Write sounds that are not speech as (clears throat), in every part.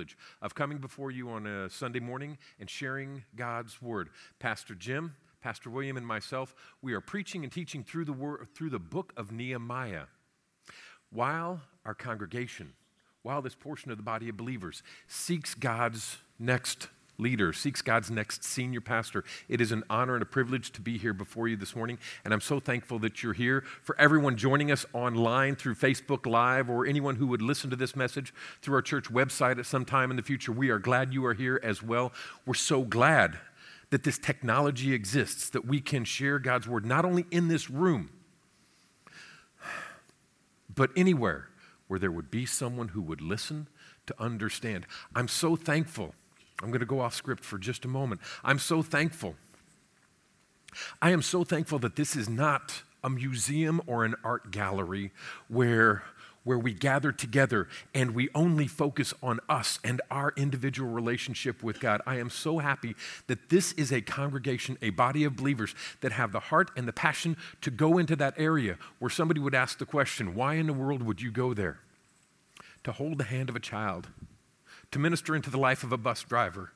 privilege of coming before you on a Sunday morning and sharing God's Word. Pastor Jim, Pastor William, and myself, we are preaching and teaching through the, through the book of Nehemiah. While our congregation, while this portion of the body of believers seeks God's next leader, seeks God's next senior pastor. It is an honor and a privilege to be here before you this morning, and I'm so thankful that you're here. For everyone joining us online through Facebook Live or anyone who would listen to this message through our church website at some time in the future, we are glad you are here as well. We're so glad that this technology exists, that we can share God's word not only in this room, but anywhere where there would be someone who would listen to understand. I'm so thankful I'm going to go off script for just a moment. I'm so thankful. I am so thankful that this is not a museum or an art gallery where, where we gather together and we only focus on us and our individual relationship with God. I am so happy that this is a congregation, a body of believers that have the heart and the passion to go into that area where somebody would ask the question, why in the world would you go there? To hold the hand of a child to minister into the life of a bus driver,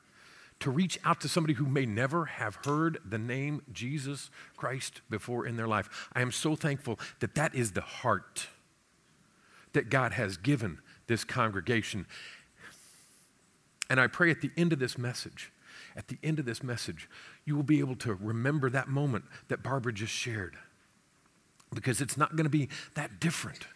to reach out to somebody who may never have heard the name Jesus Christ before in their life. I am so thankful that that is the heart that God has given this congregation. And I pray at the end of this message, at the end of this message, you will be able to remember that moment that Barbara just shared. Because it's not going to be that different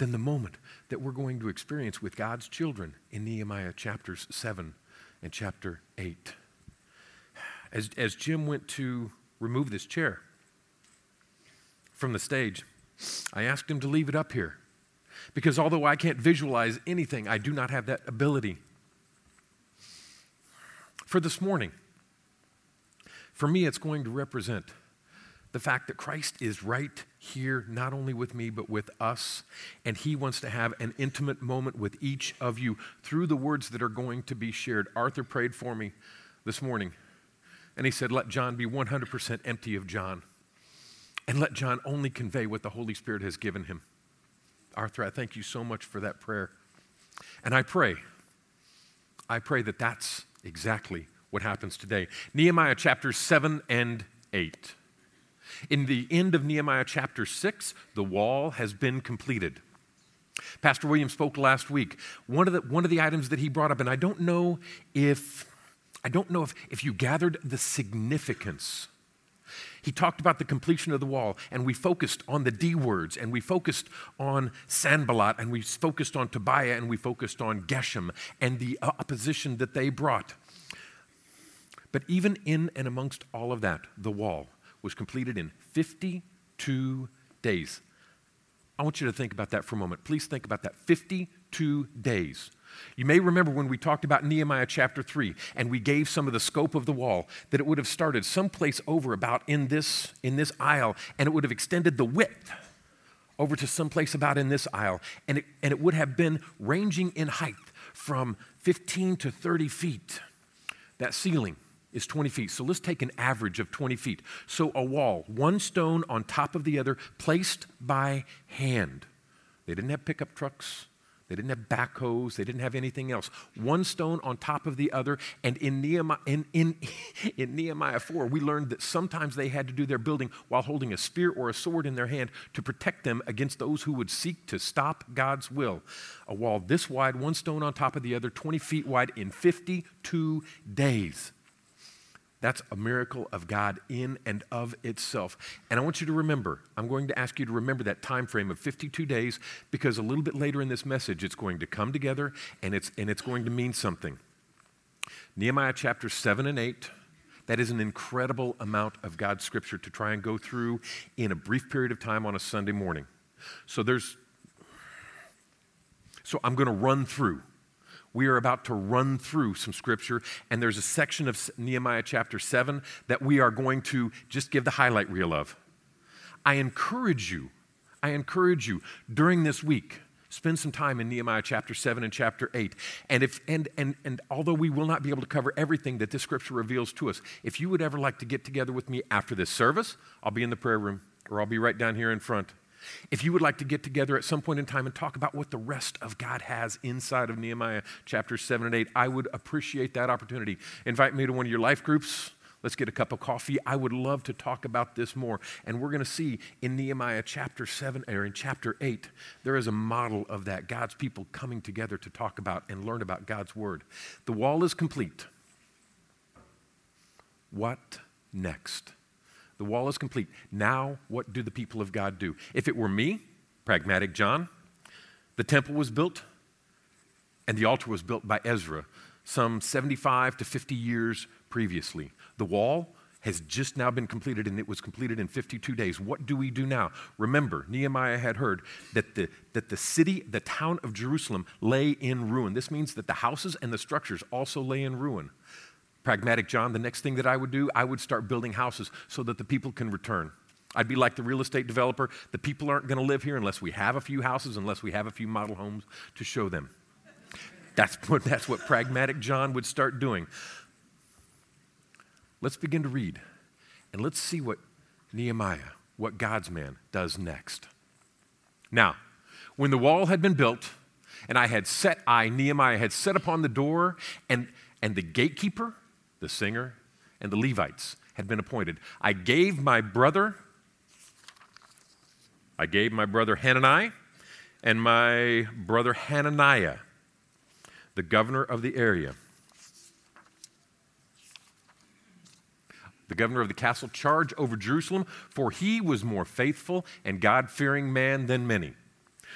than the moment that we're going to experience with God's children in Nehemiah chapters 7 and chapter 8. As, as Jim went to remove this chair from the stage, I asked him to leave it up here because although I can't visualize anything, I do not have that ability. For this morning, for me, it's going to represent the fact that Christ is right here, not only with me, but with us. And he wants to have an intimate moment with each of you through the words that are going to be shared. Arthur prayed for me this morning, and he said, Let John be 100% empty of John, and let John only convey what the Holy Spirit has given him. Arthur, I thank you so much for that prayer. And I pray, I pray that that's exactly what happens today. Nehemiah chapters 7 and 8. In the end of Nehemiah chapter 6, the wall has been completed. Pastor William spoke last week. One of the, one of the items that he brought up, and I don't know if, I don't know if, if you gathered the significance. He talked about the completion of the wall, and we focused on the D words, and we focused on Sanballat, and we focused on Tobiah, and we focused on Geshem, and the uh, opposition that they brought. But even in and amongst all of that, the wall, was completed in 52 days. I want you to think about that for a moment. Please think about that 52 days. You may remember when we talked about Nehemiah chapter 3 and we gave some of the scope of the wall that it would have started someplace over about in this, in this aisle and it would have extended the width over to someplace about in this aisle and it, and it would have been ranging in height from 15 to 30 feet. That ceiling is 20 feet. So let's take an average of 20 feet. So a wall, one stone on top of the other, placed by hand. They didn't have pickup trucks. They didn't have backhoes. They didn't have anything else. One stone on top of the other. And in Nehemiah, in, in, (laughs) in Nehemiah 4, we learned that sometimes they had to do their building while holding a spear or a sword in their hand to protect them against those who would seek to stop God's will. A wall this wide, one stone on top of the other, 20 feet wide, in 52 days. That's a miracle of God in and of itself. And I want you to remember, I'm going to ask you to remember that time frame of 52 days because a little bit later in this message it's going to come together and it's and it's going to mean something. Nehemiah chapter 7 and 8 that is an incredible amount of God's scripture to try and go through in a brief period of time on a Sunday morning. So there's so I'm going to run through we are about to run through some scripture, and there's a section of Nehemiah chapter 7 that we are going to just give the highlight reel of. I encourage you, I encourage you during this week, spend some time in Nehemiah chapter 7 and chapter 8. And if and and and although we will not be able to cover everything that this scripture reveals to us, if you would ever like to get together with me after this service, I'll be in the prayer room or I'll be right down here in front. If you would like to get together at some point in time and talk about what the rest of God has inside of Nehemiah chapters 7 and 8, I would appreciate that opportunity. Invite me to one of your life groups. Let's get a cup of coffee. I would love to talk about this more. And we're going to see in Nehemiah chapter 7 or in chapter 8, there is a model of that God's people coming together to talk about and learn about God's word. The wall is complete. What next? The wall is complete. Now, what do the people of God do? If it were me, pragmatic John, the temple was built and the altar was built by Ezra some 75 to 50 years previously. The wall has just now been completed and it was completed in 52 days. What do we do now? Remember, Nehemiah had heard that the, that the city, the town of Jerusalem, lay in ruin. This means that the houses and the structures also lay in ruin. Pragmatic John, the next thing that I would do, I would start building houses so that the people can return. I'd be like the real estate developer. The people aren't going to live here unless we have a few houses, unless we have a few model homes to show them. That's (laughs) what, that's what pragmatic John would start doing. Let's begin to read and let's see what Nehemiah, what God's man, does next. Now, when the wall had been built, and I had set, I, Nehemiah, had set upon the door, and, and the gatekeeper, the singer, and the Levites had been appointed. I gave my brother, I gave my brother Hanani and my brother Hananiah, the governor of the area, the governor of the castle, charge over Jerusalem, for he was more faithful and God fearing man than many.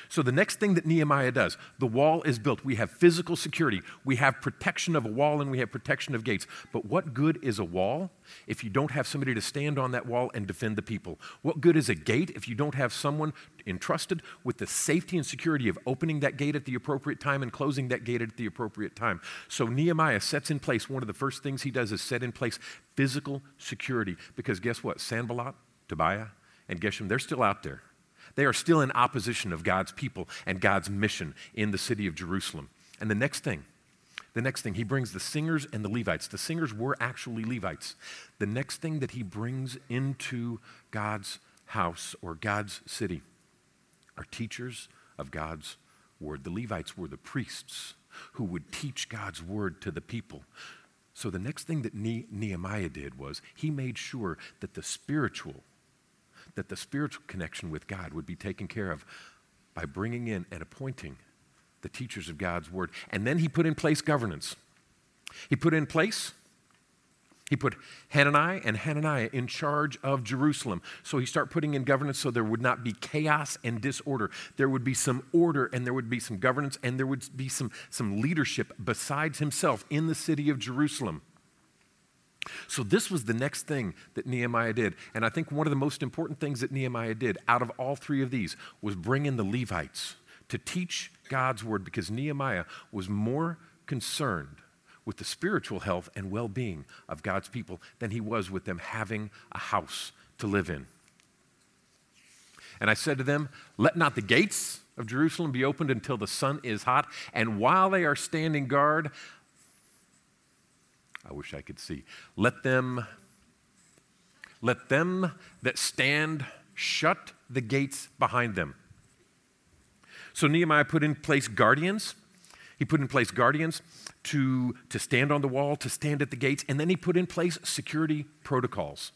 So, the next thing that Nehemiah does, the wall is built. We have physical security, we have protection of a wall, and we have protection of gates. But what good is a wall if you don't have somebody to stand on that wall and defend the people? What good is a gate if you don't have someone entrusted with the safety and security of opening that gate at the appropriate time and closing that gate at the appropriate time? So, Nehemiah sets in place, one of the first things he does is set in place physical security. Because guess what? Sanballat, Tobiah, and Geshem, they're still out there. They are still in opposition of God's people and God's mission in the city of Jerusalem. And the next thing, the next thing, he brings the singers and the Levites. The singers were actually Levites. The next thing that he brings into God's house or God's city are teachers of God's word. The Levites were the priests who would teach God's word to the people. So the next thing that Nehemiah did was he made sure that the spiritual that the spiritual connection with God would be taken care of by bringing in and appointing the teachers of God's word. And then he put in place governance. He put in place, he put Hanani and Hananiah in charge of Jerusalem. So he started putting in governance so there would not be chaos and disorder. There would be some order and there would be some governance and there would be some, some leadership besides himself in the city of Jerusalem. So, this was the next thing that Nehemiah did. And I think one of the most important things that Nehemiah did out of all three of these was bring in the Levites to teach God's word because Nehemiah was more concerned with the spiritual health and well being of God's people than he was with them having a house to live in. And I said to them, Let not the gates of Jerusalem be opened until the sun is hot, and while they are standing guard, I wish I could see. Let them, let them that stand shut the gates behind them. So Nehemiah put in place guardians. He put in place guardians to, to stand on the wall, to stand at the gates, and then he put in place security protocols.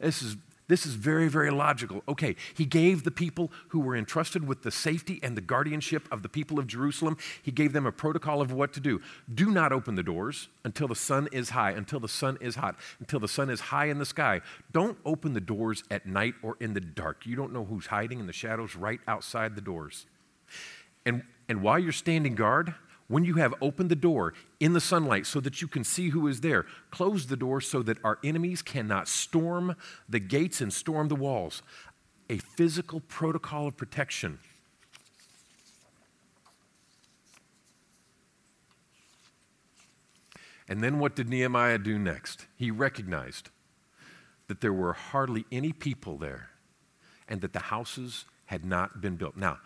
This is this is very, very logical. Okay, he gave the people who were entrusted with the safety and the guardianship of the people of Jerusalem, he gave them a protocol of what to do. Do not open the doors until the sun is high, until the sun is hot, until the sun is high in the sky. Don't open the doors at night or in the dark. You don't know who's hiding in the shadows right outside the doors. And, and while you're standing guard, when you have opened the door in the sunlight so that you can see who is there, close the door so that our enemies cannot storm the gates and storm the walls. A physical protocol of protection. And then what did Nehemiah do next? He recognized that there were hardly any people there and that the houses had not been built. Now,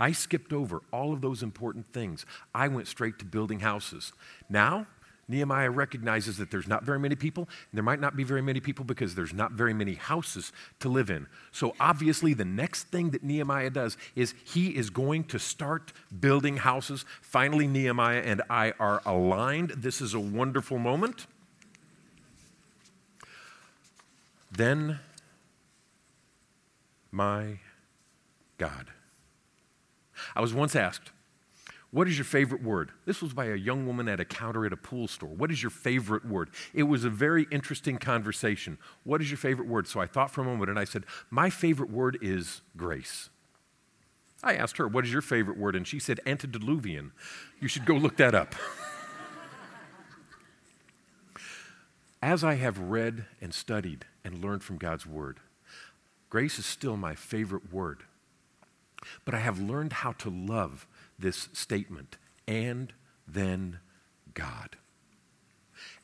I skipped over all of those important things. I went straight to building houses. Now, Nehemiah recognizes that there's not very many people, and there might not be very many people because there's not very many houses to live in. So, obviously, the next thing that Nehemiah does is he is going to start building houses. Finally, Nehemiah and I are aligned. This is a wonderful moment. Then, my God. I was once asked, what is your favorite word? This was by a young woman at a counter at a pool store. What is your favorite word? It was a very interesting conversation. What is your favorite word? So I thought for a moment and I said, My favorite word is grace. I asked her, What is your favorite word? And she said, Antediluvian. You should go look that up. (laughs) As I have read and studied and learned from God's word, grace is still my favorite word. But I have learned how to love this statement and then God.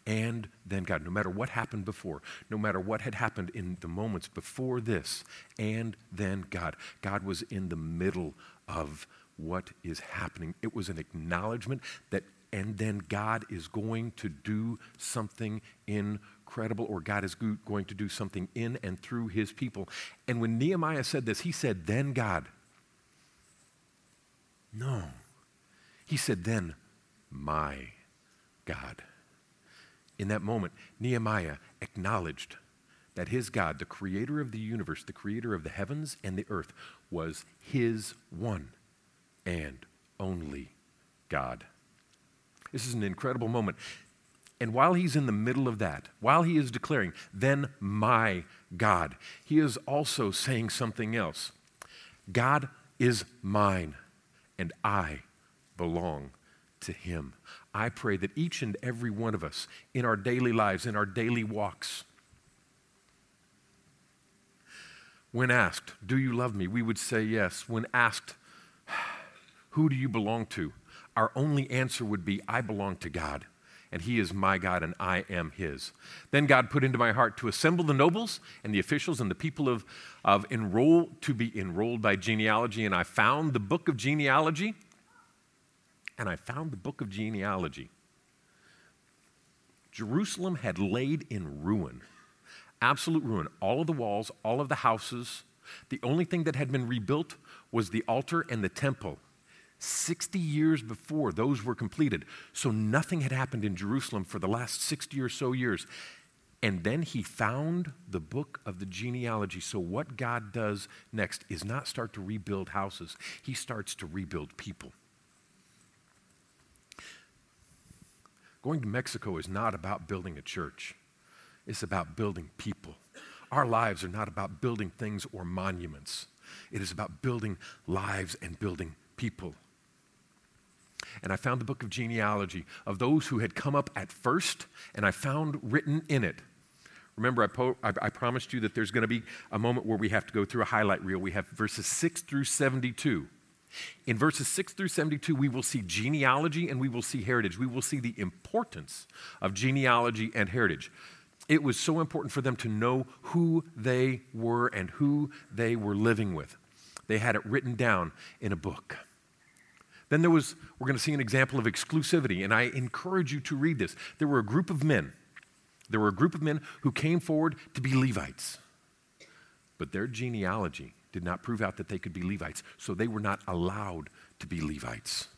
And then God, no matter what happened before, no matter what had happened in the moments before this, and then God. God was in the middle of what is happening. It was an acknowledgement that, and then God is going to do something incredible, or God is going to do something in and through his people. And when Nehemiah said this, he said, Then God. No. He said, Then my God. In that moment, Nehemiah acknowledged that his God, the creator of the universe, the creator of the heavens and the earth, was his one and only God. This is an incredible moment. And while he's in the middle of that, while he is declaring, then my God, he is also saying something else. God is mine and I belong to Him. I pray that each and every one of us in our daily lives, in our daily walks, when asked, Do you love me? we would say yes. When asked, Who do you belong to? our only answer would be, I belong to God and he is my God, and I am his. Then God put into my heart to assemble the nobles and the officials and the people of, of enroll to be enrolled by genealogy. And I found the book of genealogy, and I found the book of genealogy. Jerusalem had laid in ruin, absolute ruin. All of the walls, all of the houses. The only thing that had been rebuilt was the altar and the temple. 60 years before those were completed. So nothing had happened in Jerusalem for the last 60 or so years. And then he found the book of the genealogy. So, what God does next is not start to rebuild houses, he starts to rebuild people. Going to Mexico is not about building a church, it's about building people. Our lives are not about building things or monuments, it is about building lives and building people and I found the book of genealogy of those who had come up at first, and I found written in it. Remember, I, po- I, I promised you that there's going to be a moment where we have to go through a highlight reel. We have verses 6 through 72. In verses 6 through 72, we will see genealogy and we will see heritage. We will see the importance of genealogy and heritage. It was so important for them to know who they were and who they were living with. They had it written down in a book. Then there was, we're going to see an example of exclusivity, and I encourage you to read this. There were a group of men, there were a group of men who came forward to be Levites, but their genealogy did not prove out that they could be Levites, so they were not allowed to be Levites.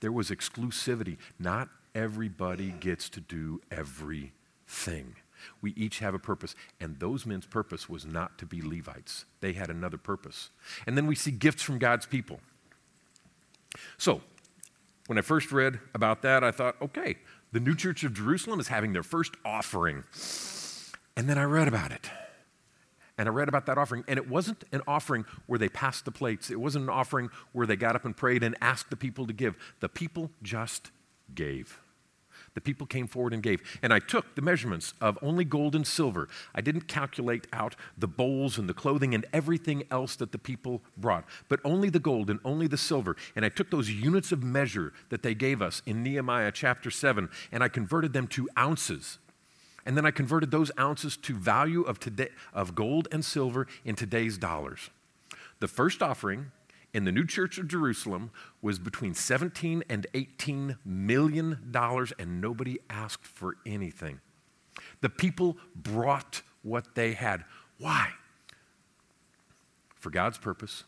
There was exclusivity. Not everybody gets to do everything. We each have a purpose, and those men's purpose was not to be Levites. They had another purpose. And then we see gifts from God's people. So, when I first read about that, I thought, okay, the New Church of Jerusalem is having their first offering. And then I read about it. And I read about that offering, and it wasn't an offering where they passed the plates. It wasn't an offering where they got up and prayed and asked the people to give. The people just gave the people came forward and gave. And I took the measurements of only gold and silver. I didn't calculate out the bowls and the clothing and everything else that the people brought, but only the gold and only the silver. And I took those units of measure that they gave us in Nehemiah chapter 7 and I converted them to ounces. And then I converted those ounces to value of, today, of gold and silver in today's dollars. The first offering in the new church of Jerusalem was between 17 and 18 million dollars, and nobody asked for anything. The people brought what they had. Why? For God's purpose,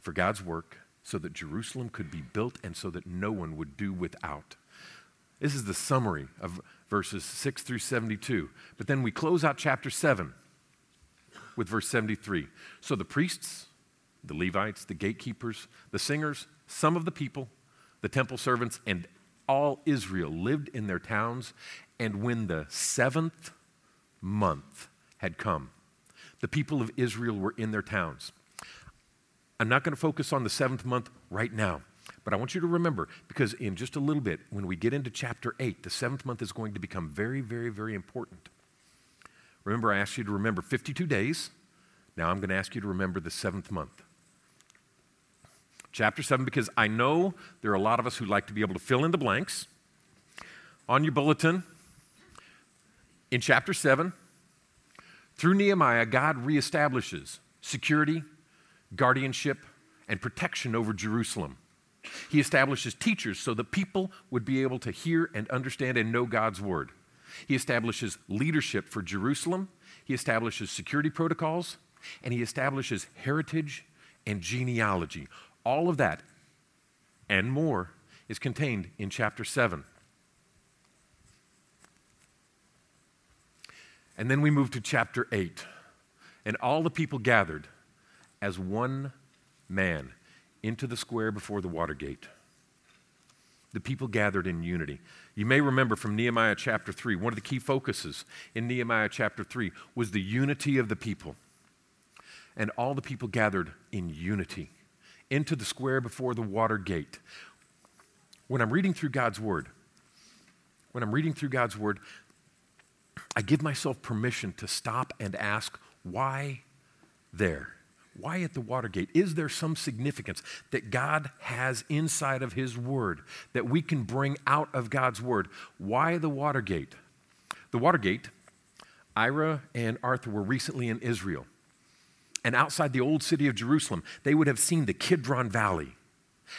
for God's work, so that Jerusalem could be built and so that no one would do without. This is the summary of verses 6 through 72. But then we close out chapter 7 with verse 73. So the priests, the Levites, the gatekeepers, the singers, some of the people, the temple servants, and all Israel lived in their towns. And when the seventh month had come, the people of Israel were in their towns. I'm not going to focus on the seventh month right now, but I want you to remember because in just a little bit, when we get into chapter 8, the seventh month is going to become very, very, very important. Remember, I asked you to remember 52 days. Now I'm going to ask you to remember the seventh month. Chapter 7, because I know there are a lot of us who like to be able to fill in the blanks. On your bulletin, in chapter 7, through Nehemiah, God reestablishes security, guardianship, and protection over Jerusalem. He establishes teachers so the people would be able to hear and understand and know God's word. He establishes leadership for Jerusalem. He establishes security protocols. And he establishes heritage and genealogy. All of that and more is contained in chapter 7. And then we move to chapter 8. And all the people gathered as one man into the square before the water gate. The people gathered in unity. You may remember from Nehemiah chapter 3, one of the key focuses in Nehemiah chapter 3 was the unity of the people. And all the people gathered in unity into the square before the water gate. When I'm reading through God's word, when I'm reading through God's word, I give myself permission to stop and ask, why there? Why at the Watergate? Is there some significance that God has inside of His Word that we can bring out of God's Word? Why the Watergate? The Watergate, Ira and Arthur were recently in Israel. And outside the old city of Jerusalem, they would have seen the Kidron Valley.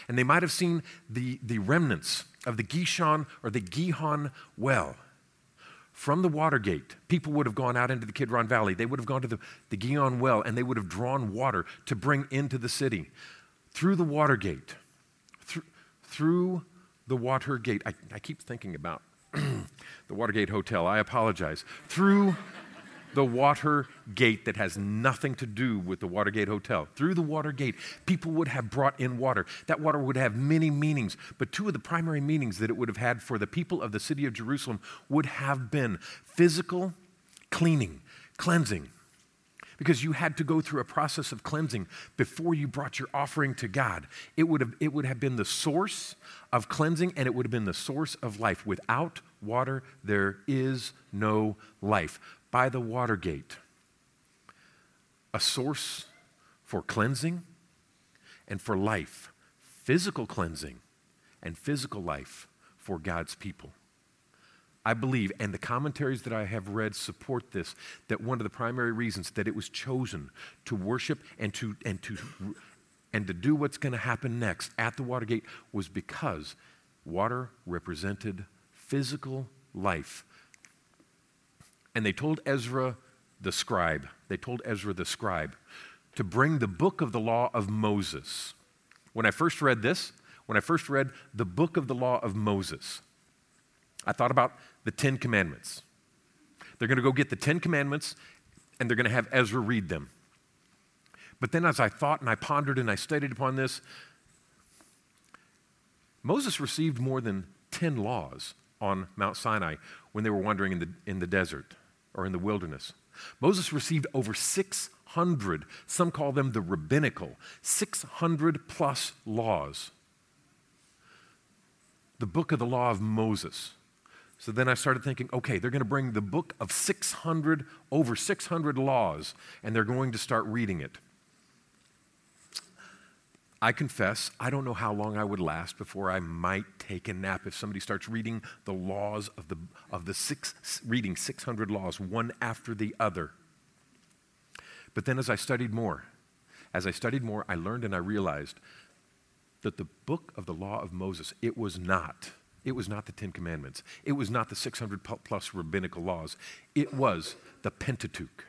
And they might have seen the, the remnants of the Gishon or the Gihon well from the Watergate, people would have gone out into the Kidron Valley. They would have gone to the, the Gihon well and they would have drawn water to bring into the city. Through the Watergate, through, through the Watergate, I, I keep thinking about (clears throat) the Watergate Hotel. I apologize. Through the Watergate that has nothing to do with the Watergate Hotel. Through the Watergate, people would have brought in water. That water would have many meanings, but two of the primary meanings that it would have had for the people of the city of Jerusalem would have been physical cleaning, cleansing. Because you had to go through a process of cleansing before you brought your offering to God. It would, have, it would have been the source of cleansing and it would have been the source of life. Without water, there is no life by the Watergate, a source for cleansing and for life, physical cleansing and physical life for God's people. I believe, and the commentaries that I have read support this, that one of the primary reasons that it was chosen to worship and to, and to, and to do what's going to happen next at the Watergate was because water represented physical life and they told Ezra the scribe, they told Ezra the scribe to bring the book of the law of Moses. When I first read this, when I first read the book of the law of Moses, I thought about the Ten Commandments. They're going to go get the Ten Commandments and they're going to have Ezra read them. But then, as I thought and I pondered and I studied upon this, Moses received more than 10 laws on Mount Sinai when they were wandering in the, in the desert or in the wilderness. Moses received over 600, some call them the rabbinical, 600 plus laws. The book of the law of Moses. So then I started thinking, okay, they're going to bring the book of 600, over 600 laws, and they're going to start reading it. I confess, I don't know how long I would last before I might take a nap if somebody starts reading the laws of the, of the six, reading 600 laws, one after the other. But then as I studied more, as I studied more, I learned and I realized that the book of the law of Moses, it was not. It was not the Ten Commandments. It was not the 600 plus rabbinical laws. It was the Pentateuch.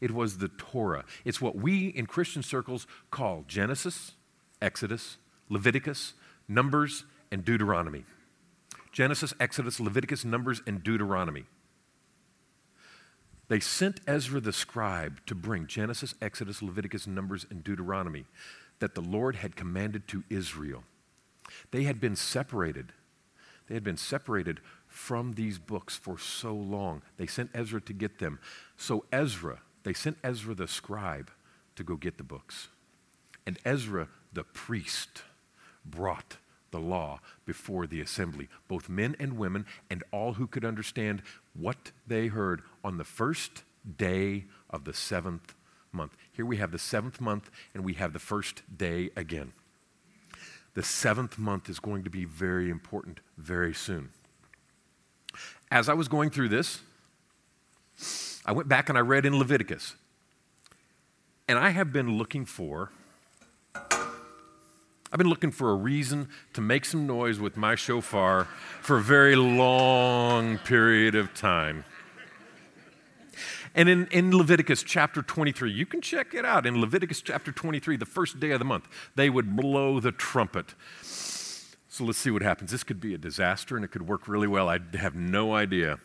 It was the Torah. It's what we in Christian circles call Genesis, Exodus, Leviticus, Numbers, and Deuteronomy. Genesis, Exodus, Leviticus, Numbers, and Deuteronomy. They sent Ezra the scribe to bring Genesis, Exodus, Leviticus, Numbers, and Deuteronomy that the Lord had commanded to Israel. They had been separated. They had been separated from these books for so long. They sent Ezra to get them. So, Ezra, they sent Ezra the scribe to go get the books. And Ezra the priest brought the law before the assembly, both men and women, and all who could understand what they heard on the first day of the seventh month. Here we have the seventh month, and we have the first day again. The seventh month is going to be very important very soon. As I was going through this, I went back and I read in Leviticus. And I have been looking for I've been looking for a reason to make some noise with my shofar for a very long period of time. And in, in Leviticus chapter 23, you can check it out. In Leviticus chapter 23, the first day of the month, they would blow the trumpet. So let's see what happens. This could be a disaster and it could work really well. I have no idea.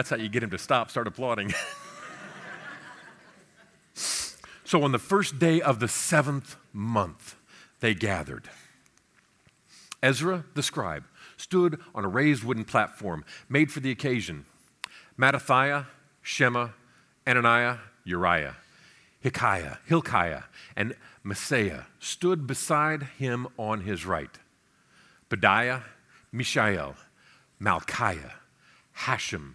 That's how you get him to stop, start applauding. (laughs) so on the first day of the seventh month, they gathered. Ezra, the scribe, stood on a raised wooden platform made for the occasion. Mattithiah, Shema, Ananiah, Uriah, Hilkiah, Hilkiah, and Maaseiah stood beside him on his right. Pedaiah, Mishael, Malchiah, Hashum,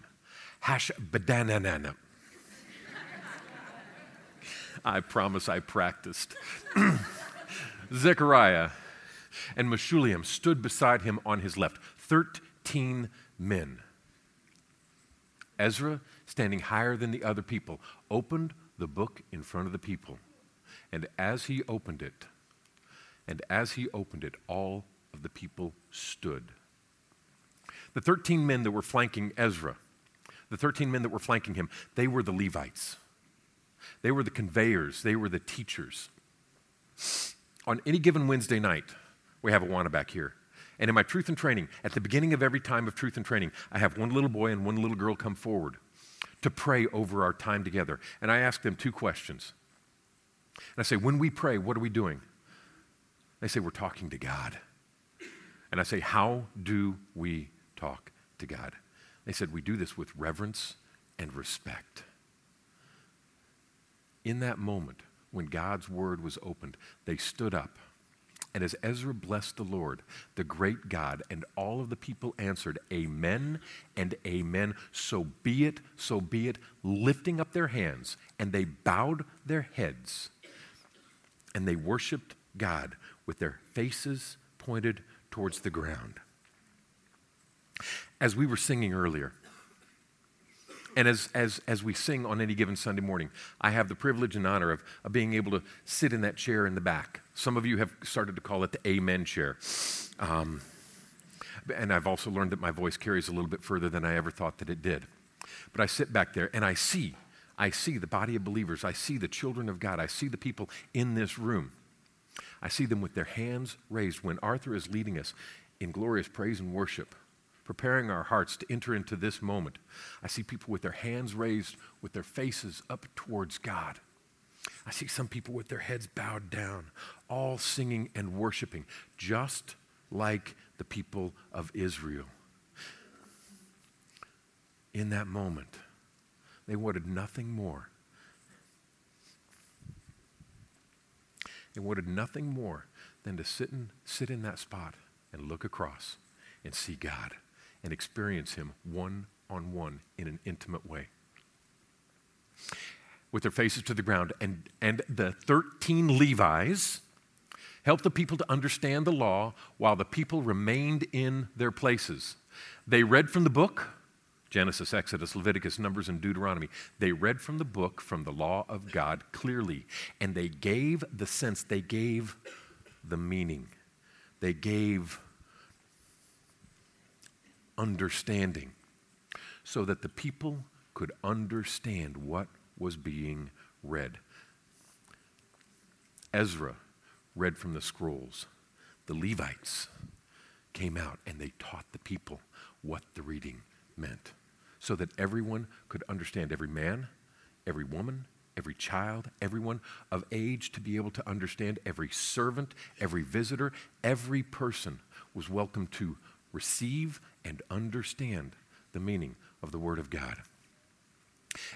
Hash Badananana. I promise I practiced. (clears throat) Zechariah and Meshullam stood beside him on his left. Thirteen men. Ezra, standing higher than the other people, opened the book in front of the people. And as he opened it, and as he opened it, all of the people stood. The 13 men that were flanking Ezra the 13 men that were flanking him, they were the Levites. They were the conveyors, they were the teachers. On any given Wednesday night, we have a Awana back here. And in my truth and training, at the beginning of every time of truth and training, I have one little boy and one little girl come forward to pray over our time together. And I ask them two questions. And I say, When we pray, what are we doing? They say, We're talking to God. And I say, How do we talk to God? They said, We do this with reverence and respect. In that moment, when God's word was opened, they stood up. And as Ezra blessed the Lord, the great God, and all of the people answered, Amen and Amen. So be it, so be it, lifting up their hands. And they bowed their heads and they worshiped God with their faces pointed towards the ground as we were singing earlier, and as, as, as we sing on any given Sunday morning, I have the privilege and honor of, of being able to sit in that chair in the back. Some of you have started to call it the Amen chair. Um, and I've also learned that my voice carries a little bit further than I ever thought that it did. But I sit back there and I see, I see the body of believers. I see the children of God. I see the people in this room. I see them with their hands raised when Arthur is leading us in glorious praise and worship preparing our hearts to enter into this moment. I see people with their hands raised, with their faces up towards God. I see some people with their heads bowed down, all singing and worshiping, just like the people of Israel. In that moment, they wanted nothing more. They wanted nothing more than to sit in, sit in that spot and look across and see God and experience Him one on one in an intimate way. With their faces to the ground, and, and the 13 Levites helped the people to understand the law while the people remained in their places. They read from the book Genesis, Exodus, Leviticus, Numbers, and Deuteronomy. They read from the book, from the law of God clearly, and they gave the sense, they gave the meaning, they gave understanding so that the people could understand what was being read. Ezra read from the scrolls. The Levites came out and they taught the people what the reading meant so that everyone could understand every man, every woman, every child, everyone of age to be able to understand, every servant, every visitor, every person was welcome to receive and understand the meaning of the Word of God.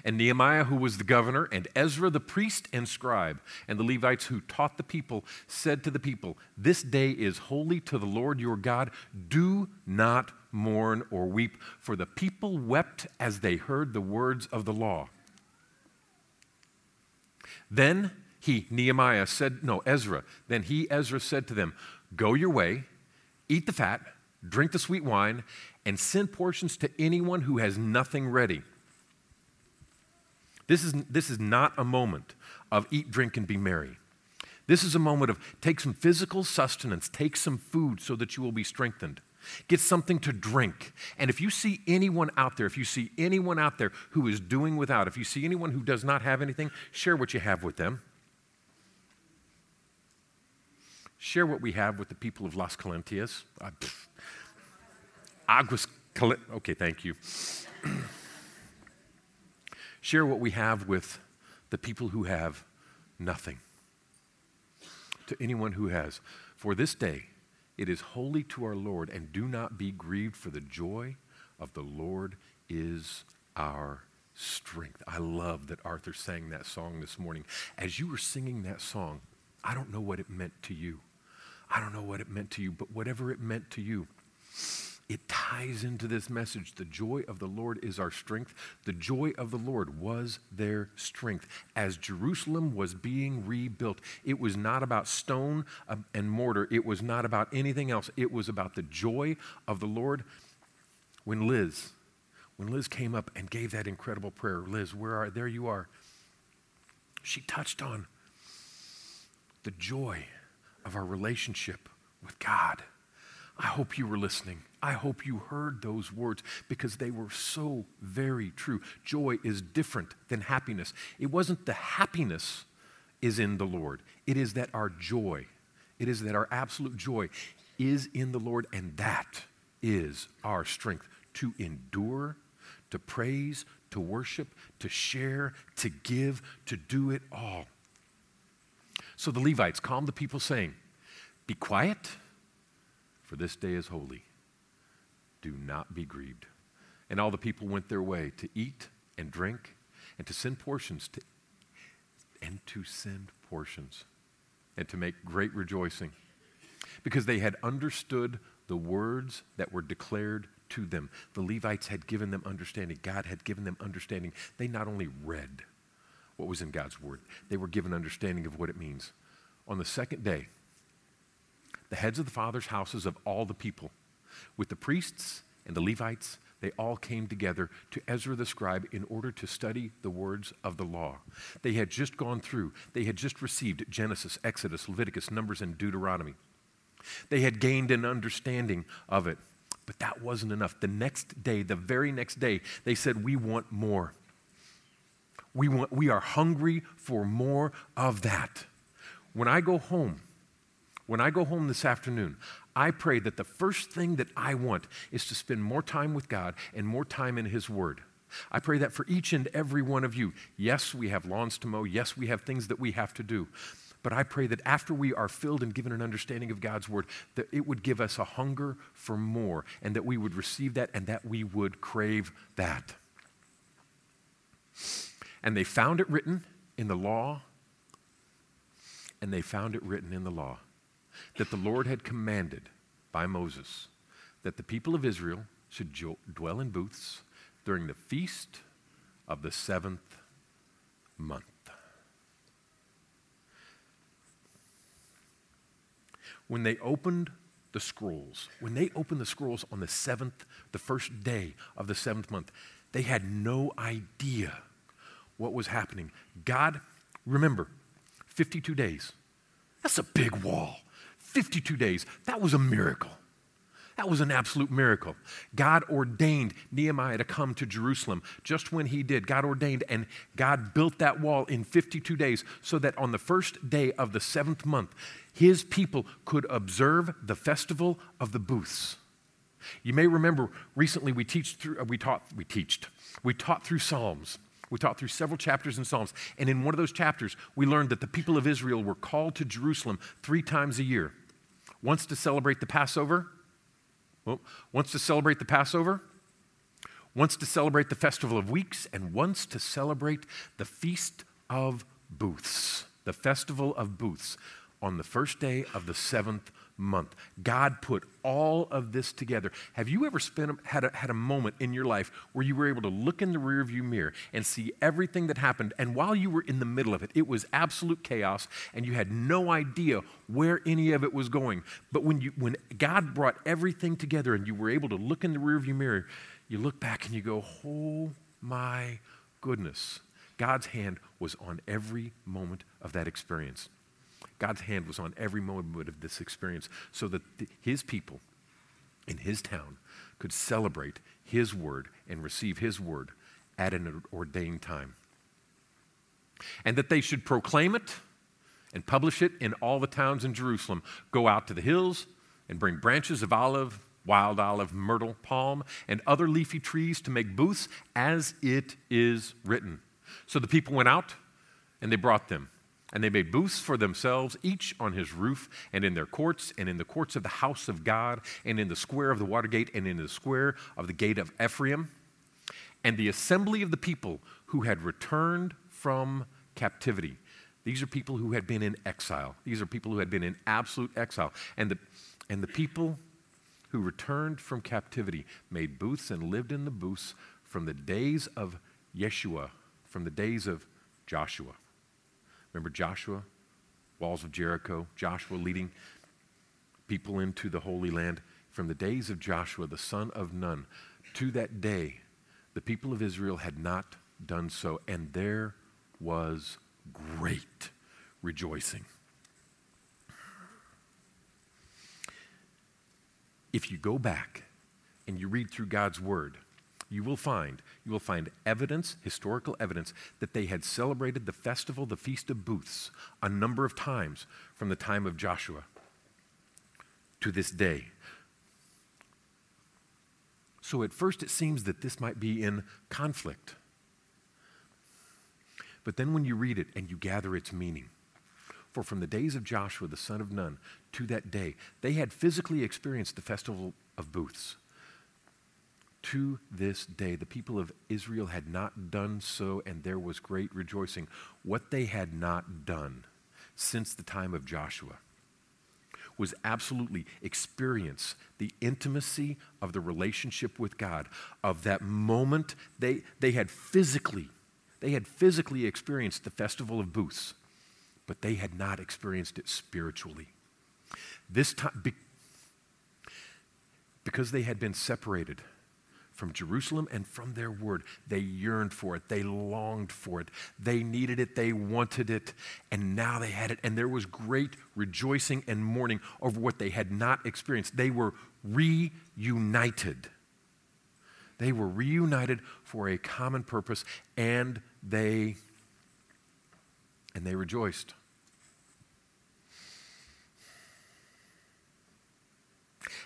And Nehemiah, who was the governor, and Ezra the priest and scribe, and the Levites who taught the people, said to the people, This day is holy to the Lord your God. Do not mourn or weep. For the people wept as they heard the words of the law. Then he, Nehemiah, said, No, Ezra, then he, Ezra, said to them, Go your way, eat the fat, drink the sweet wine, and send portions to anyone who has nothing ready. This is, this is not a moment of eat, drink, and be merry. This is a moment of take some physical sustenance, take some food so that you will be strengthened. Get something to drink. And if you see anyone out there, if you see anyone out there who is doing without, if you see anyone who does not have anything, share what you have with them. Share what we have with the people of Las Calentias. Uh, Aguas Okay, thank you. (clears throat) Share what we have with the people who have nothing. To anyone who has. For this day, it is holy to our Lord, and do not be grieved, for the joy of the Lord is our strength. I love that Arthur sang that song this morning. As you were singing that song, I don't know what it meant to you. I don't know what it meant to you, but whatever it meant to you, it ties into this message. The joy of the Lord is our strength. The joy of the Lord was their strength. As Jerusalem was being rebuilt, it was not about stone um, and mortar, it was not about anything else. It was about the joy of the Lord. When Liz, when Liz came up and gave that incredible prayer, Liz, where are there you are? She touched on the joy of our relationship with God. I hope you were listening. I hope you heard those words because they were so very true. Joy is different than happiness. It wasn't the happiness is in the Lord, it is that our joy, it is that our absolute joy is in the Lord, and that is our strength to endure, to praise, to worship, to share, to give, to do it all. So the Levites calmed the people, saying, Be quiet, for this day is holy do not be grieved. And all the people went their way to eat and drink and to send portions to and to send portions and to make great rejoicing because they had understood the words that were declared to them. The Levites had given them understanding. God had given them understanding. They not only read what was in God's word, they were given understanding of what it means. On the second day, the heads of the fathers' houses of all the people with the priests and the Levites, they all came together to Ezra the scribe in order to study the words of the law. They had just gone through, they had just received Genesis, Exodus, Leviticus, Numbers, and Deuteronomy. They had gained an understanding of it, but that wasn't enough. The next day, the very next day, they said, We want more. We, want, we are hungry for more of that. When I go home, when I go home this afternoon, I pray that the first thing that I want is to spend more time with God and more time in His Word. I pray that for each and every one of you. Yes, we have lawns to mow. Yes, we have things that we have to do. But I pray that after we are filled and given an understanding of God's Word, that it would give us a hunger for more and that we would receive that and that we would crave that. And they found it written in the law, and they found it written in the law that the Lord had commanded by Moses that the people of Israel should jo- dwell in booths during the feast of the seventh month. When they opened the scrolls, when they opened the scrolls on the seventh, the first day of the seventh month, they had no idea what was happening. God, remember, 52 days. That's a big wall. 52 days. That was a miracle. That was an absolute miracle. God ordained Nehemiah to come to Jerusalem just when he did. God ordained, and God built that wall in 52 days so that on the first day of the seventh month, his people could observe the festival of the booths. You may remember recently we teach through, uh, we taught, we teached, we taught through Psalms. We taught through several chapters in Psalms. And in one of those chapters, we learned that the people of Israel were called to Jerusalem three times a year once to celebrate the Passover, once to celebrate the Passover, once to celebrate the Festival of Weeks, and wants to celebrate the Feast of Booths, the Festival of Booths on the first day of the seventh month. God put all of this together. Have you ever spent, had, a, had a moment in your life where you were able to look in the rearview mirror and see everything that happened? And while you were in the middle of it, it was absolute chaos and you had no idea where any of it was going. But when, you, when God brought everything together and you were able to look in the rearview mirror, you look back and you go, oh my goodness. God's hand was on every moment of that experience. God's hand was on every moment of this experience so that the, his people in his town could celebrate his word and receive his word at an ordained time. And that they should proclaim it and publish it in all the towns in Jerusalem. Go out to the hills and bring branches of olive, wild olive, myrtle, palm, and other leafy trees to make booths as it is written. So the people went out and they brought them. And they made booths for themselves, each on his roof, and in their courts, and in the courts of the house of God, and in the square of the water gate, and in the square of the gate of Ephraim. And the assembly of the people who had returned from captivity. These are people who had been in exile. These are people who had been in absolute exile. And the, and the people who returned from captivity made booths and lived in the booths from the days of Yeshua, from the days of Joshua. Remember Joshua, walls of Jericho, Joshua leading people into the Holy Land. From the days of Joshua, the son of Nun, to that day, the people of Israel had not done so, and there was great rejoicing. If you go back and you read through God's word, you will find you will find evidence historical evidence that they had celebrated the festival the feast of booths a number of times from the time of joshua to this day. So at first it seems that this might be in conflict. But then when you read it and you gather its meaning for from the days of joshua the son of nun to that day they had physically experienced the festival of booths to this day, the people of Israel had not done so, and there was great rejoicing. What they had not done since the time of Joshua was absolutely experience the intimacy of the relationship with God, of that moment they, they had physically, they had physically experienced the festival of booths, but they had not experienced it spiritually. This time, be, because they had been separated from Jerusalem and from their word. They yearned for it. They longed for it. They needed it. They wanted it. And now they had it. And there was great rejoicing and mourning over what they had not experienced. They were reunited. They were reunited for a common purpose and they and they rejoiced.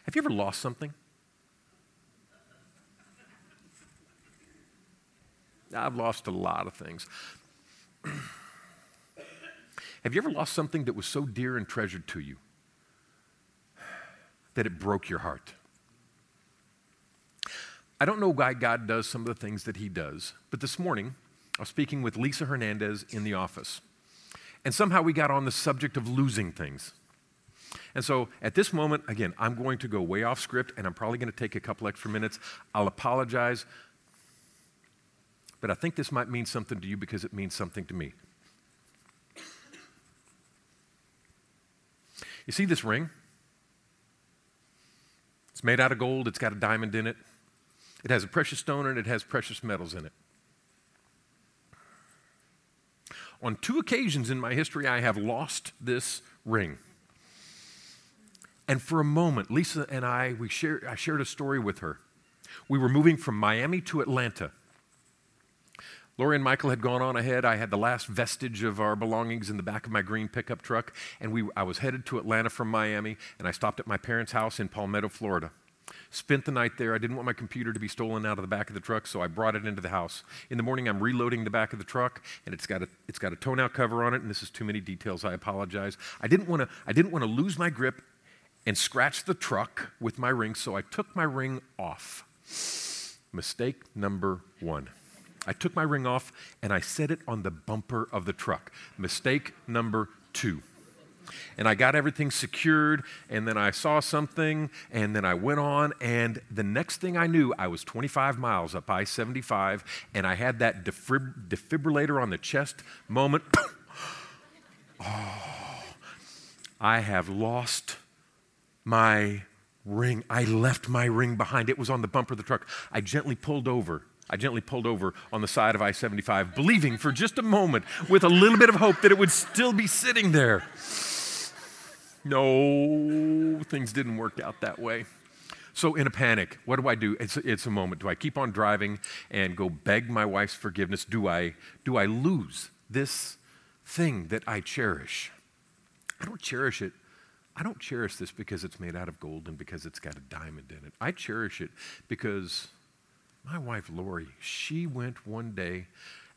Have you ever lost something? I've lost a lot of things. (clears throat) Have you ever lost something that was so dear and treasured to you that it broke your heart? I don't know why God does some of the things that He does, but this morning I was speaking with Lisa Hernandez in the office, and somehow we got on the subject of losing things. And so at this moment, again, I'm going to go way off script and I'm probably going to take a couple extra minutes. I'll apologize. But I think this might mean something to you because it means something to me. You see this ring? It's made out of gold, it's got a diamond in it, it has a precious stone, and it has precious metals in it. On two occasions in my history, I have lost this ring. And for a moment, Lisa and I, we I shared a story with her. We were moving from Miami to Atlanta. Lori and Michael had gone on ahead. I had the last vestige of our belongings in the back of my green pickup truck, and we, I was headed to Atlanta from Miami, and I stopped at my parents' house in Palmetto, Florida. Spent the night there. I didn't want my computer to be stolen out of the back of the truck, so I brought it into the house. In the morning, I'm reloading the back of the truck, and it's got a, it's got a tonneau cover on it, and this is too many details. I apologize. I didn't want to lose my grip and scratch the truck with my ring, so I took my ring off. Mistake number one. I took my ring off and I set it on the bumper of the truck. Mistake number two. And I got everything secured, and then I saw something, and then I went on, and the next thing I knew, I was 25 miles up I 75, and I had that defib- defibrillator on the chest moment. (coughs) oh, I have lost my ring. I left my ring behind. It was on the bumper of the truck. I gently pulled over I gently pulled over on the side of I 75, believing for just a moment, with a little bit of hope, that it would still be sitting there. No, things didn't work out that way. So, in a panic, what do I do? It's, it's a moment. Do I keep on driving and go beg my wife's forgiveness? Do I, do I lose this thing that I cherish? I don't cherish it. I don't cherish this because it's made out of gold and because it's got a diamond in it. I cherish it because my wife, Lori, she went one day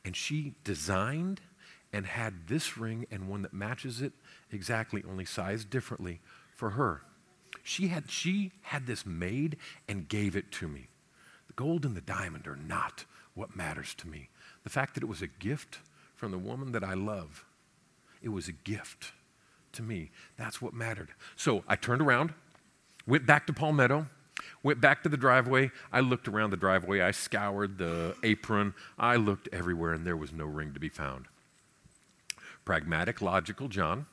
and she designed and had this ring and one that matches it exactly, only sized differently for her. She had, she had this made and gave it to me. The gold and the diamond are not what matters to me. The fact that it was a gift from the woman that I love, it was a gift to me. That's what mattered. So I turned around, went back to Palmetto, Went back to the driveway. I looked around the driveway. I scoured the apron. I looked everywhere, and there was no ring to be found. Pragmatic, logical John.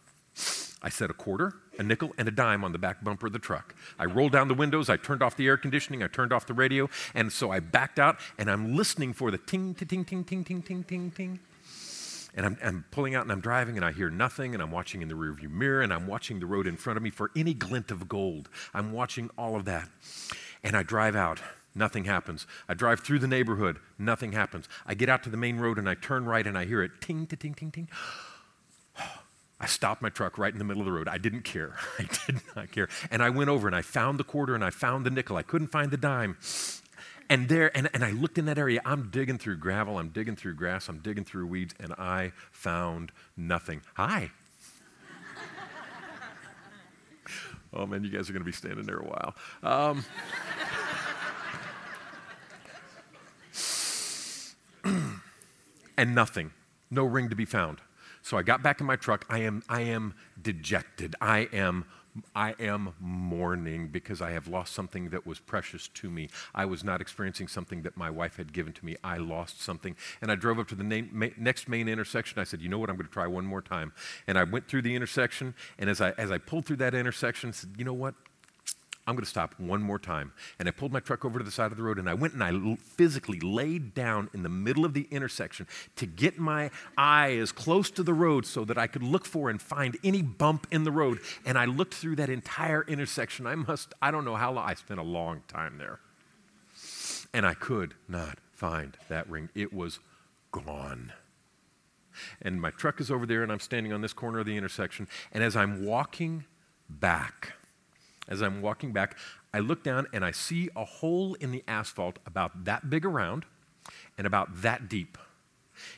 I set a quarter, a nickel, and a dime on the back bumper of the truck. I rolled down the windows, I turned off the air conditioning, I turned off the radio, and so I backed out and I'm listening for the ting, ting, ting, ting, ting, ting, ting, ting, ting and I'm, I'm, pulling out and I'm driving and I hear nothing and I'm watching in the rearview mirror and I'm watching the road in front of me for any glint of gold. I'm watching all of that. And I drive out. Nothing happens. I drive through the neighborhood. Nothing happens. I get out to the main road and I turn right and I hear it ting, ting, ting, ting. (sighs) I stopped my truck right in the middle of the road. I didn't care. (laughs) I did not care. And I went over and I found the quarter and I found the nickel. I couldn't find the dime. And there, and, and I looked in that area. I'm digging through gravel, I'm digging through grass, I'm digging through weeds, and I found nothing. Hi. (laughs) oh man, you guys are going to be standing there a while. Um, (clears throat) and nothing. No ring to be found. So I got back in my truck. I am, I am dejected. I am I am mourning because I have lost something that was precious to me. I was not experiencing something that my wife had given to me. I lost something. And I drove up to the na- next main intersection. I said, You know what? I'm going to try one more time. And I went through the intersection. And as I, as I pulled through that intersection, I said, You know what? I'm going to stop one more time. And I pulled my truck over to the side of the road and I went and I physically laid down in the middle of the intersection to get my eye as close to the road so that I could look for and find any bump in the road. And I looked through that entire intersection. I must, I don't know how long, I spent a long time there. And I could not find that ring. It was gone. And my truck is over there and I'm standing on this corner of the intersection. And as I'm walking back, as I'm walking back, I look down and I see a hole in the asphalt about that big around and about that deep.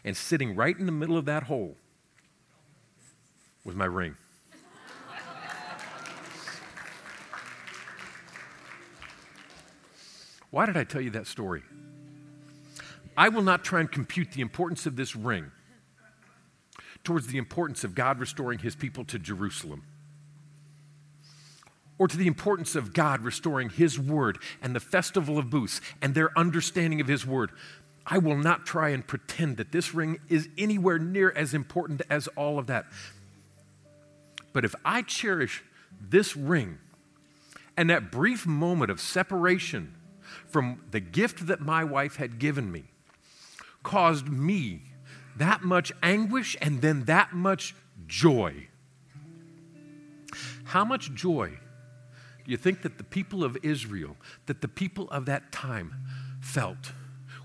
And sitting right in the middle of that hole was my ring. Why did I tell you that story? I will not try and compute the importance of this ring towards the importance of God restoring his people to Jerusalem. Or to the importance of God restoring His Word and the Festival of Booths and their understanding of His Word, I will not try and pretend that this ring is anywhere near as important as all of that. But if I cherish this ring and that brief moment of separation from the gift that my wife had given me caused me that much anguish and then that much joy. How much joy you think that the people of Israel, that the people of that time felt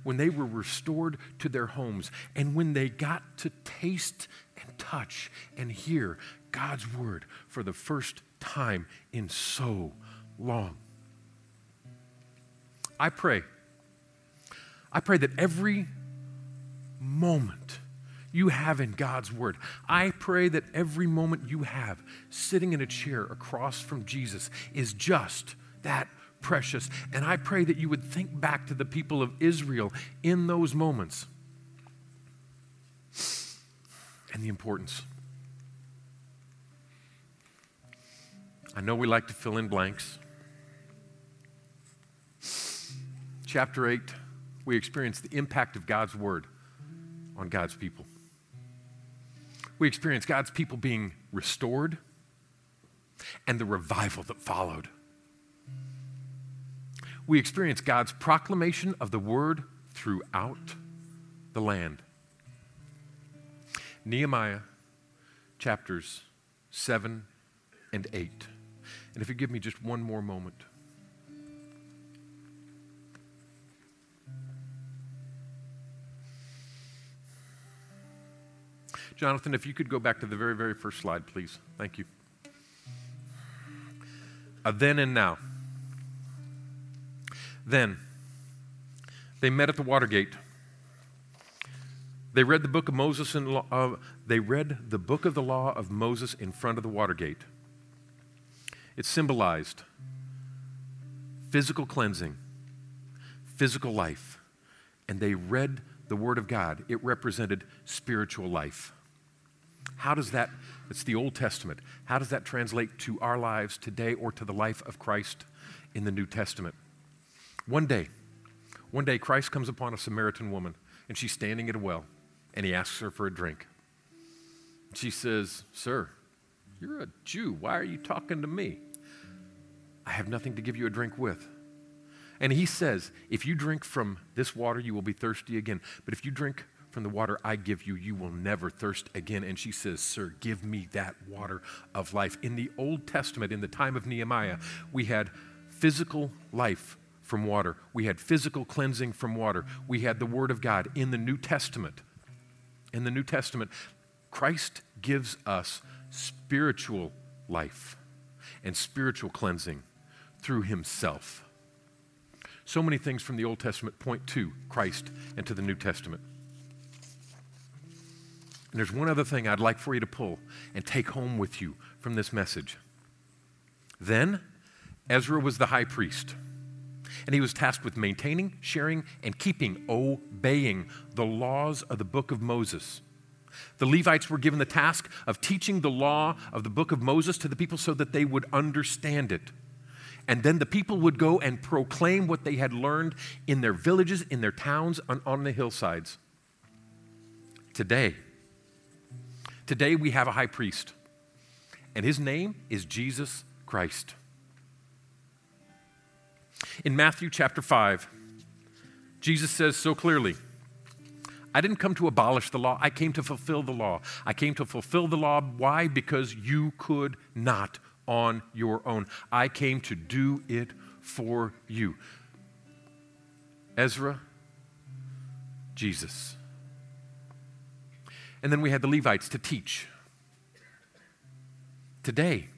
when they were restored to their homes and when they got to taste and touch and hear God's word for the first time in so long? I pray. I pray that every moment you have in God's Word. I pray that every moment you have sitting in a chair across from Jesus is just that precious. And I pray that you would think back to the people of Israel in those moments and the importance. I know we like to fill in blanks. Chapter 8, we experience the impact of God's Word on God's people. We experience God's people being restored and the revival that followed. We experience God's proclamation of the word throughout the land. Nehemiah chapters 7 and 8. And if you give me just one more moment. Jonathan, if you could go back to the very, very first slide, please. Thank you. A then and now. Then, they met at the Watergate. They read the book of Moses and uh, they read the book of the law of Moses in front of the Watergate. It symbolized physical cleansing, physical life, and they read the Word of God. It represented spiritual life. How does that, it's the Old Testament, how does that translate to our lives today or to the life of Christ in the New Testament? One day, one day Christ comes upon a Samaritan woman and she's standing at a well and he asks her for a drink. She says, Sir, you're a Jew. Why are you talking to me? I have nothing to give you a drink with. And he says, If you drink from this water, you will be thirsty again. But if you drink from the water I give you, you will never thirst again. And she says, Sir, give me that water of life. In the Old Testament, in the time of Nehemiah, we had physical life from water, we had physical cleansing from water, we had the Word of God. In the New Testament, in the New Testament, Christ gives us spiritual life and spiritual cleansing through Himself. So many things from the Old Testament point to Christ and to the New Testament. And there's one other thing I'd like for you to pull and take home with you from this message. Then, Ezra was the high priest, and he was tasked with maintaining, sharing, and keeping, obeying the laws of the book of Moses. The Levites were given the task of teaching the law of the book of Moses to the people so that they would understand it. And then the people would go and proclaim what they had learned in their villages, in their towns, on, on the hillsides. Today, Today we have a high priest, and his name is Jesus Christ. In Matthew chapter 5, Jesus says so clearly, I didn't come to abolish the law, I came to fulfill the law. I came to fulfill the law. Why? Because you could not on your own. I came to do it for you. Ezra, Jesus. And then we had the Levites to teach. Today,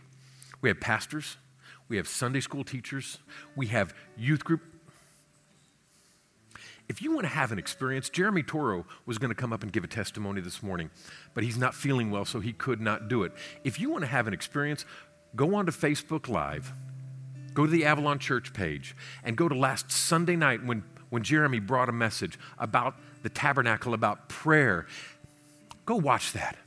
we have pastors, we have Sunday school teachers, we have youth group. If you want to have an experience, Jeremy Toro was going to come up and give a testimony this morning, but he's not feeling well, so he could not do it. If you want to have an experience, go on to Facebook Live, go to the Avalon Church page, and go to last Sunday night when, when Jeremy brought a message about the tabernacle, about prayer. Go watch that.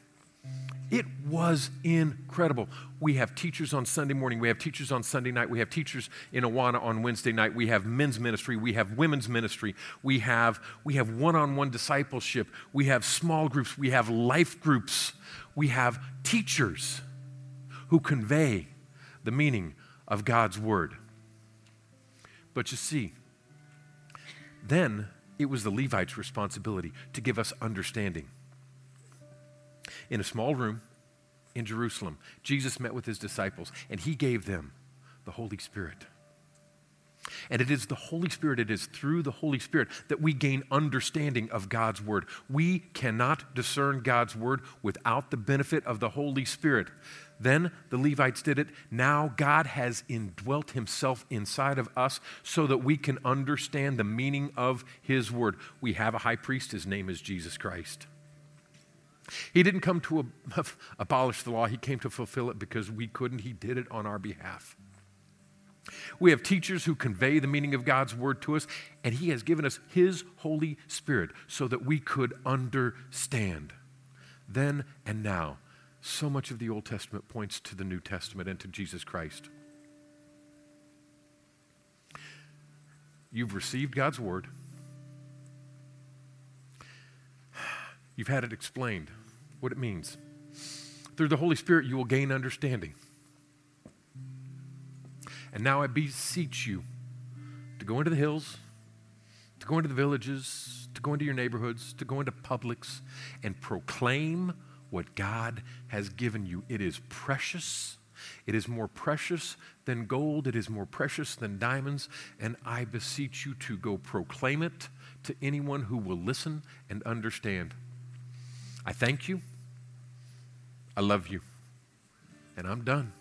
It was incredible. We have teachers on Sunday morning. We have teachers on Sunday night. We have teachers in Awana on Wednesday night. We have men's ministry. We have women's ministry. We have, we have one-on-one discipleship. We have small groups. We have life groups. We have teachers who convey the meaning of God's word. But you see, then it was the Levites' responsibility to give us understanding in a small room in Jerusalem, Jesus met with his disciples and he gave them the Holy Spirit. And it is the Holy Spirit, it is through the Holy Spirit that we gain understanding of God's Word. We cannot discern God's Word without the benefit of the Holy Spirit. Then the Levites did it. Now God has indwelt Himself inside of us so that we can understand the meaning of His Word. We have a high priest, His name is Jesus Christ. He didn't come to ab- (laughs) abolish the law, he came to fulfill it because we couldn't. He did it on our behalf. We have teachers who convey the meaning of God's word to us, and He has given us His Holy Spirit so that we could understand. Then and now, so much of the Old Testament points to the New Testament and to Jesus Christ. You've received God's word. (sighs) You've had it explained what it means. Through the Holy Spirit, you will gain understanding. And now I beseech you to go into the hills, to go into the villages, to go into your neighborhoods, to go into publics, and proclaim what God has given you. It is precious. It is more precious than gold. It is more precious than diamonds. And I beseech you to go proclaim it to anyone who will listen and understand. I thank you. I love you. And I'm done.